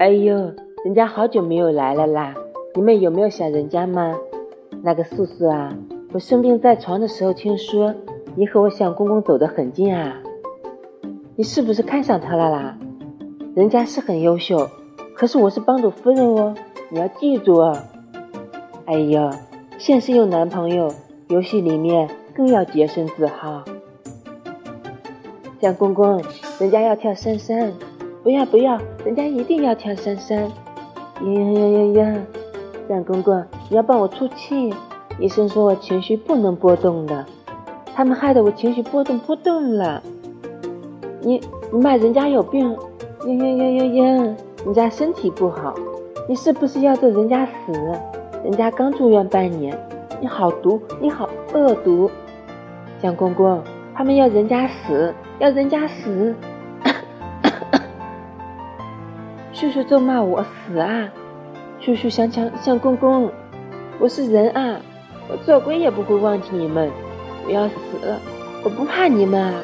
哎呦，人家好久没有来了啦！你们有没有想人家吗？那个素素啊，我生病在床的时候听说你和我相公公走得很近啊，你是不是看上他了啦？人家是很优秀，可是我是帮主夫人哦，你要记住哦。哎呦，现实有男朋友，游戏里面更要洁身自好。相公公，人家要跳杉杉。不要不要，人家一定要跳杉杉。呀呀呀呀！蒋公公，你要帮我出气。医生说我情绪不能波动的，他们害得我情绪波动波动了。你你骂人家有病？呀呀呀呀呀！人家身体不好，你是不是要咒人家死？人家刚住院半年，你好毒，你好恶毒。蒋公公，他们要人家死，要人家死。叔叔咒骂我死啊！叔叔想想像公公，我是人啊，我做鬼也不会忘记你们。我要死了，我不怕你们啊！